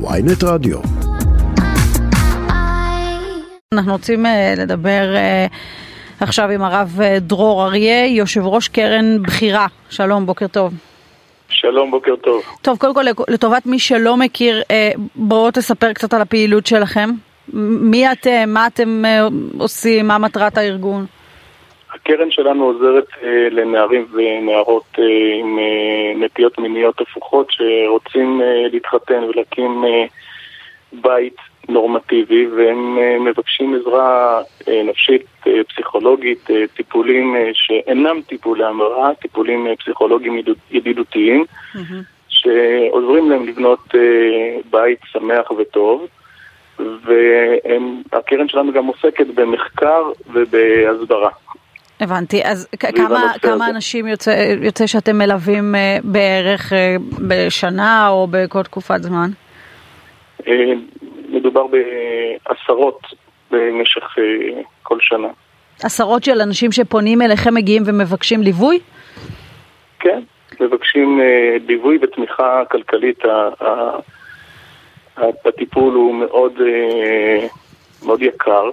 ויינט רדיו. אנחנו רוצים אה, לדבר אה, עכשיו עם הרב אה, דרור אריה, יושב ראש קרן בחירה. שלום, בוקר טוב. שלום, בוקר טוב. טוב, קודם כל לטובת מי שלא מכיר, בואו תספר קצת על הפעילות שלכם. מי אתם, מה אתם עושים, מה מטרת הארגון? הקרן שלנו עוזרת אה, לנערים ונערות אה, עם אה, נטיות מיניות הפוכות שרוצים אה, להתחתן ולהקים אה, בית נורמטיבי והם אה, מבקשים עזרה אה, נפשית, אה, פסיכולוגית, אה, טיפולים אה, שאינם טיפולי המרה, טיפולים אה, פסיכולוגיים ידידותיים mm-hmm. שעוזרים להם לבנות אה, בית שמח וטוב. והקרן שלנו גם עוסקת במחקר ובהסברה. הבנתי, אז כמה, כמה אנשים יוצא, יוצא שאתם מלווים uh, בערך uh, בשנה או בכל תקופת זמן? Uh, מדובר בעשרות במשך כל שנה. עשרות של אנשים שפונים אליכם מגיעים ומבקשים ליווי? כן, מבקשים ליווי ותמיכה כלכלית. הטיפול הוא מאוד, מאוד יקר.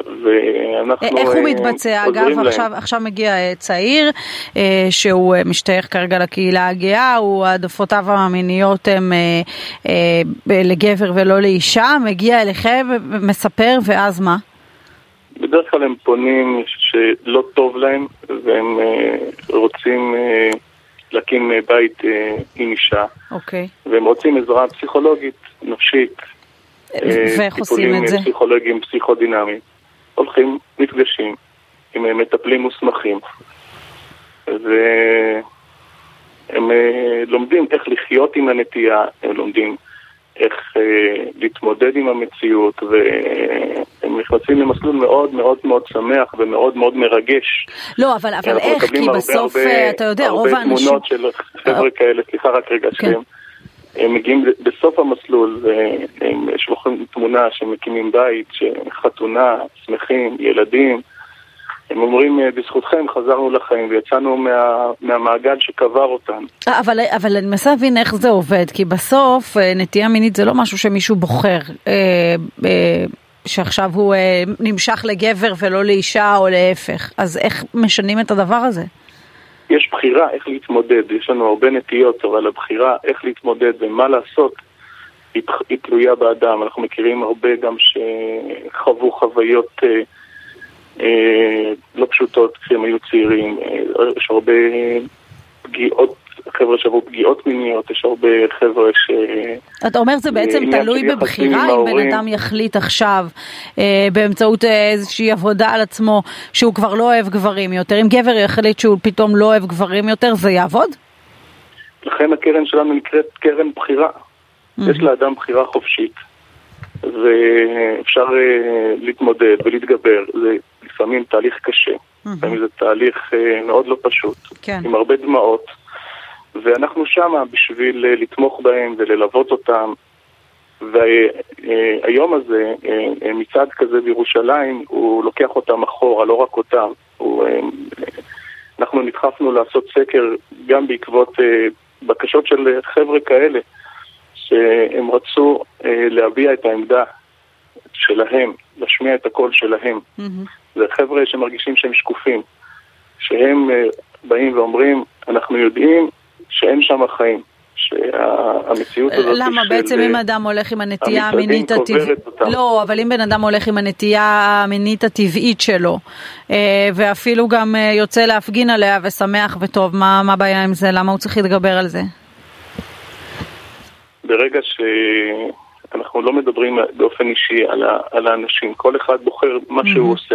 ואנחנו איך הוא אה, מתבצע? אגב, עכשיו, עכשיו מגיע אה, צעיר אה, שהוא משתייך כרגע לקהילה הגאה, העדפותיו המיניות הן לגבר ולא לאישה, מגיע אליכם, מספר, ואז מה? בדרך כלל הם פונים שלא טוב להם והם רוצים להקים בית עם אישה. אוקיי. והם רוצים עזרה פסיכולוגית, נפשית. ואיך עושים את זה? טיפולים פסיכולוגיים, פסיכודינמיים. הולכים, נפגשים עם מטפלים מוסמכים והם אה, לומדים איך לחיות עם הנטייה, הם לומדים איך אה, להתמודד עם המציאות והם נכנסים למסלול מאוד מאוד מאוד שמח ומאוד מאוד מרגש. לא, אבל, אבל איך? כי בסוף, הרבה, אה, אתה יודע, רוב האנשים... הרבה תמונות של חבר'ה כאלה, סליחה רק רגע, כן. שהם הם מגיעים בסוף המסלול, יש לכם תמונה שמקימים בית, חתונה, שמחים, ילדים. הם אומרים, בזכותכם חזרנו לחיים ויצאנו מה, מהמעגל שקבר אותם. אבל, אבל אני מנסה להבין איך זה עובד, כי בסוף אה, נטייה מינית זה לא משהו שמישהו בוחר, אה, אה, שעכשיו הוא אה, נמשך לגבר ולא לאישה או להפך. אז איך משנים את הדבר הזה? יש בחירה איך להתמודד, יש לנו הרבה נטיות, אבל הבחירה איך להתמודד ומה לעשות היא, היא תלויה באדם. אנחנו מכירים הרבה גם שחוו חוויות אה, אה, לא פשוטות כשהם היו צעירים, אה, יש הרבה פגיעות חבר'ה שעברו פגיעות מיניות, יש הרבה חבר'ה ש... אתה אומר זה בעצם תלוי בבחירה אם בן אדם יחליט עכשיו אה, באמצעות אה, איזושהי עבודה על עצמו שהוא כבר לא אוהב גברים יותר, אם גבר יחליט שהוא פתאום לא אוהב גברים יותר, זה יעבוד? לכן הקרן שלנו נקראת קרן בחירה. Mm-hmm. יש לאדם בחירה חופשית, ואפשר אה, להתמודד ולהתגבר. זה לפעמים תהליך קשה, mm-hmm. זה תהליך אה, מאוד לא פשוט, כן. עם הרבה דמעות. ואנחנו שמה בשביל אה, לתמוך בהם וללוות אותם. והיום הזה, אה, מצעד כזה בירושלים, הוא לוקח אותם אחורה, לא רק אותם. הוא, אה, אנחנו נדחפנו לעשות סקר גם בעקבות בקשות של חבר'ה כאלה, שהם רצו להביע את העמדה שלהם, להשמיע את הקול שלהם. Mm-hmm. זה חבר'ה שמרגישים שהם שקופים, שהם באים ואומרים, אנחנו יודעים שאין שם חיים. שהמציאות הזאת למה בעצם אם אדם הולך עם הנטייה המינית הטבעית, לא, אבל אם בן אדם הולך עם הנטייה המינית הטבעית שלו, אה, ואפילו גם אה, יוצא להפגין עליה ושמח וטוב, מה הבעיה עם זה? למה הוא צריך להתגבר על זה? ברגע שאנחנו לא מדברים באופן אישי על האנשים, כל אחד בוחר מה שהוא עושה.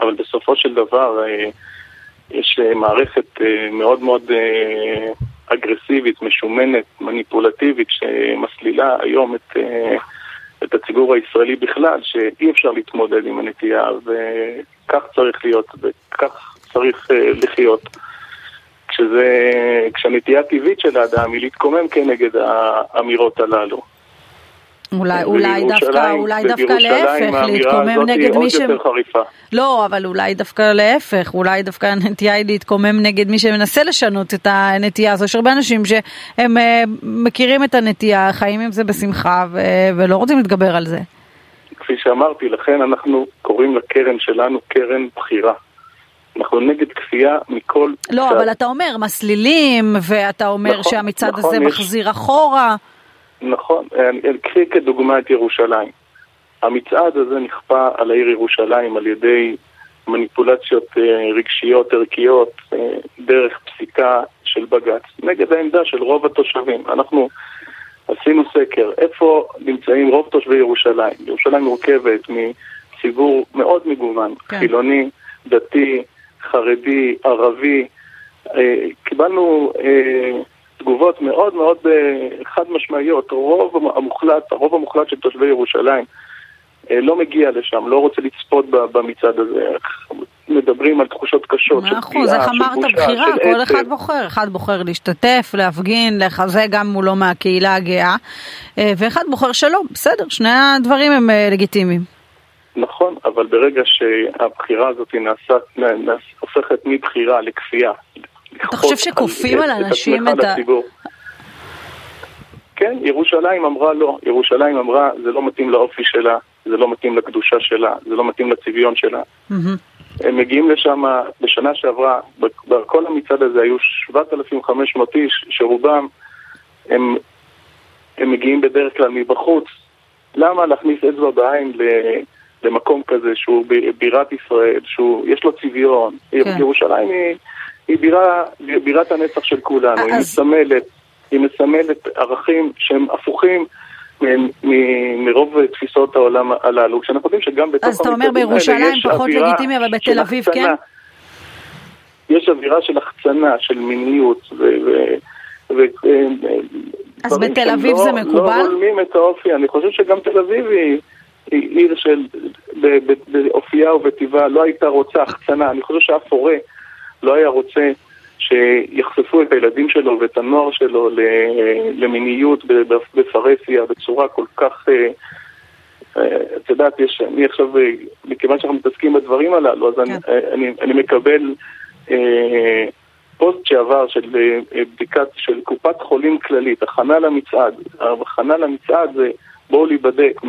אבל בסופו של דבר, אה, יש אה, מערכת אה, מאוד מאוד אה, אגרסיבית, משומנת, מניפולטיבית, שמסלילה היום את, את הציבור הישראלי בכלל, שאי אפשר להתמודד עם הנטייה, וכך צריך להיות, וכך צריך לחיות. כשזה, כשהנטייה הטבעית של האדם היא להתקומם כנגד האמירות הללו. אולי, אולי דווקא, אולי דווקא להפך, להתקומם נגד מי ש... לא, אבל אולי דווקא להפך, אולי דווקא הנטייה היא להתקומם נגד מי שמנסה לשנות את הנטייה הזו. יש הרבה אנשים שהם מכירים את הנטייה, חיים עם זה בשמחה ולא רוצים להתגבר על זה. כפי שאמרתי, לכן אנחנו קוראים לקרן שלנו קרן בחירה. אנחנו נגד כפייה מכל... לא, צד. אבל אתה אומר מסלילים, ואתה אומר נכון, שהמצעד נכון, הזה יש... מחזיר אחורה. נכון, קחי כדוגמה את ירושלים. המצעד הזה נכפה על העיר ירושלים על ידי מניפולציות אה, רגשיות, ערכיות, אה, דרך פסיקה של בג"ץ, נגד העמדה של רוב התושבים. אנחנו עשינו סקר, איפה נמצאים רוב תושבי ירושלים? ירושלים מורכבת מציבור מאוד מגוון, כן. חילוני, דתי, חרדי, ערבי. אה, קיבלנו תגובות מאוד מאוד אה, חד משמעיות. רוב המוחלט, הרוב המוחלט של תושבי ירושלים לא מגיע לשם, לא רוצה לצפות במצעד הזה. מדברים על תחושות קשות של אחוז, איך אמרת בחירה, כל אחד בוחר, אחד בוחר להשתתף, להפגין, לחזק גם הוא לא מהקהילה הגאה, ואחד בוחר שלא, בסדר, שני הדברים הם לגיטימיים. נכון, אבל ברגע שהבחירה הזאת נעשית, נעש, הופכת מבחירה לכפייה. אתה חושב שכופים על אנשים את ה... כן, ירושלים אמרה לא. ירושלים אמרה, זה לא מתאים לאופי שלה, זה לא מתאים לקדושה שלה, זה לא מתאים לצביון שלה. הם מגיעים לשם, בשנה שעברה, בכל המצעד הזה היו 7,500 איש, שרובם הם, הם מגיעים בדרך כלל מבחוץ. למה להכניס אצבע בעין למקום כזה שהוא בירת ישראל, שיש לו צביון. כן. ירושלים היא, היא בירה, בירת הנצח של כולנו, אז... היא מסמלת, היא מסמלת ערכים שהם הפוכים. מרוב תפיסות העולם הללו, כשאנחנו יודעים שגם בתוך אז אתה אומר בירושלים פחות לגיטימי, אבל בתל אביב כן? יש אווירה של החצנה, של מיניות, ו... ו... אז בתל אביב זה לא מקובל? לא הולמים את האופי, אני חושב שגם תל אביב היא... היא עיר של, באופייה ובטבעה, לא הייתה רוצה החצנה. אני חושב שאף הורה לא היה רוצה שיחשפו את הילדים שלו ואת הנוער שלו למיניות בפרהסיה בצורה כל כך... אה, אה, את יודעת, יש, אני עכשיו, אה, מכיוון שאנחנו מתעסקים בדברים הללו, אז כן. אני, אני, אני מקבל אה, פוסט שעבר של אה, בדיקת, של קופת חולים כללית, הכנה למצעד. הכנה למצעד זה בואו להיבדק.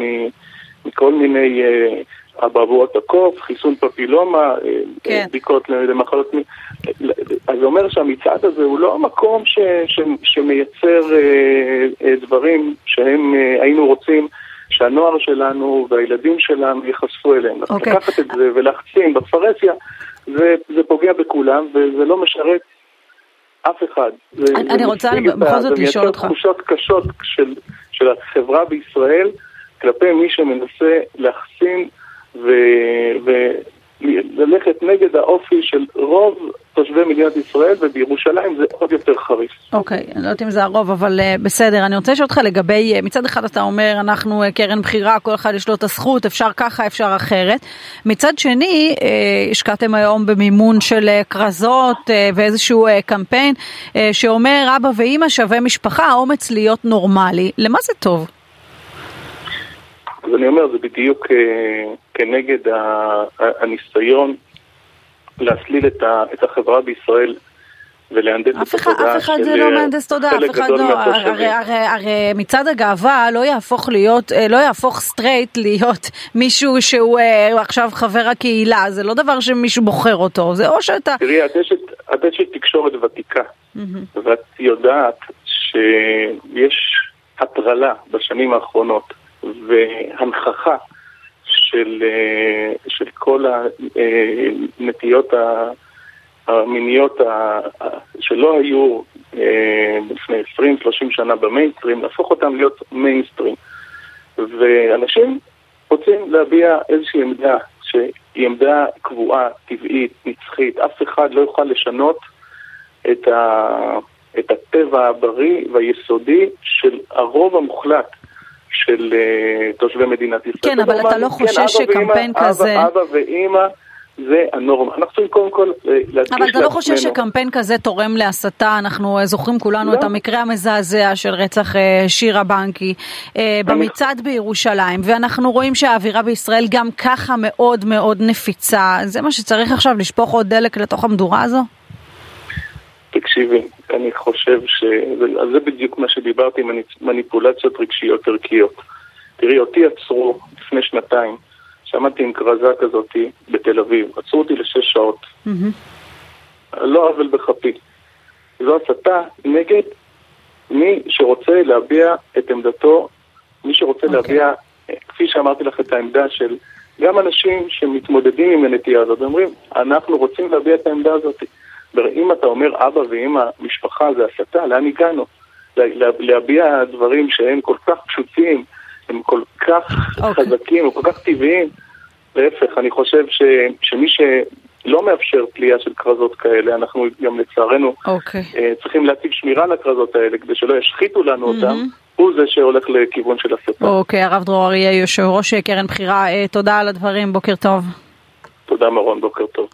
מכל מיני אה, אבעבועות הקוף, חיסון פפילומה, אה, כן. בדיקות למחלות... אז זה אומר שהמצעד הזה הוא לא מקום ש, ש, שמייצר אה, דברים שהם היינו רוצים שהנוער שלנו והילדים שלנו ייחשפו אליהם. okay. אוקיי. לקחת את זה ולהחצין בפרהסיה, זה, זה פוגע בכולם וזה לא משרת אף אחד. אני זה רוצה בכל זאת לשאול אותך. זה מייצר תחושות קשות של, של החברה בישראל. כלפי מי שמנסה להחסין וללכת נגד האופי של רוב תושבי מדינת ישראל, ובירושלים זה עוד יותר חריף. אוקיי, okay, אני לא יודעת אם זה הרוב, אבל uh, בסדר. אני רוצה לשאול אותך לגבי, uh, מצד אחד אתה אומר, אנחנו uh, קרן בחירה, כל אחד יש לו את הזכות, אפשר ככה, אפשר אחרת. מצד שני, uh, השקעתם היום במימון של uh, כרזות uh, ואיזשהו uh, קמפיין uh, שאומר, אבא ואימא שווה משפחה, אומץ להיות נורמלי. למה זה טוב? אני אומר, זה בדיוק אה, כנגד הניסיון להסליל את החברה בישראל ולהנדס את התודעה אף אחד זה לא מהנדס תודעה, אף אחד לא, הרי, הרי, הרי מצעד הגאווה לא יהפוך להיות, אה, לא יהפוך סטרייט להיות מישהו שהוא אה, עכשיו חבר הקהילה, זה לא דבר שמישהו בוחר אותו, זה או שאתה... תראי, את אשת תקשורת ותיקה, ואת יודעת שיש הטרלה בשנים האחרונות. והנכחה של, אה, של כל הנטיות המיניות שלא היו אה, לפני 20-30 שנה במיינסטרים, להפוך אותם להיות מיינסטרים. ואנשים רוצים להביע איזושהי עמדה שהיא עמדה קבועה, טבעית, נצחית. אף אחד לא יוכל לשנות את, ה, את הטבע הבריא והיסודי של הרוב המוחלט של uh, תושבי מדינת ישראל. כן, אבל אתה לא חושש כן, שקמפיין כזה... אבא, ואימא זה הנורמה. אנחנו צריכים קודם כל אה, להדגיש לעצמנו. אבל אתה לא חושב שקמפיין כזה תורם להסתה? אנחנו אה, זוכרים כולנו לא. את המקרה המזעזע של רצח אה, שירה בנקי במצעד בירושלים, ואנחנו רואים שהאווירה בישראל גם ככה מאוד מאוד נפיצה. זה מה שצריך עכשיו, לשפוך עוד דלק לתוך המדורה הזו? תקשיבי, אני חושב שזה בדיוק מה שדיברתי, מניפולציות רגשיות ערכיות. תראי, אותי עצרו לפני שנתיים. שעמדתי עם כרזה כזאת בתל אביב. עצרו אותי לשש שעות. Mm-hmm. לא עוול בכפי. זו הסתה נגד מי שרוצה להביע את עמדתו, מי שרוצה okay. אוקיי. להביע, כפי שאמרתי לך, את העמדה של גם אנשים שמתמודדים עם הנטייה הזאת, ואומרים, אנחנו רוצים להביע את העמדה הזאת. אם אתה אומר אבא ואמא, משפחה זה הסתה, לאן הגענו? להביע דברים שהם כל כך פשוטים, הם כל כך okay. אוקיי. חזקים, הם כל כך טבעיים. להפך, אני חושב ש, שמי שלא מאפשר תלייה של כרזות כאלה, אנחנו גם לצערנו okay. אוקיי. אה, צריכים להציג שמירה לכרזות האלה כדי שלא ישחיתו לנו mm-hmm. אותם. הוא זה שהולך לכיוון של הסתה. אוקיי, הרב דרור אריה, יושב ראש קרן בחירה, אה, תודה על הדברים, בוקר טוב. תודה מרון, בוקר טוב.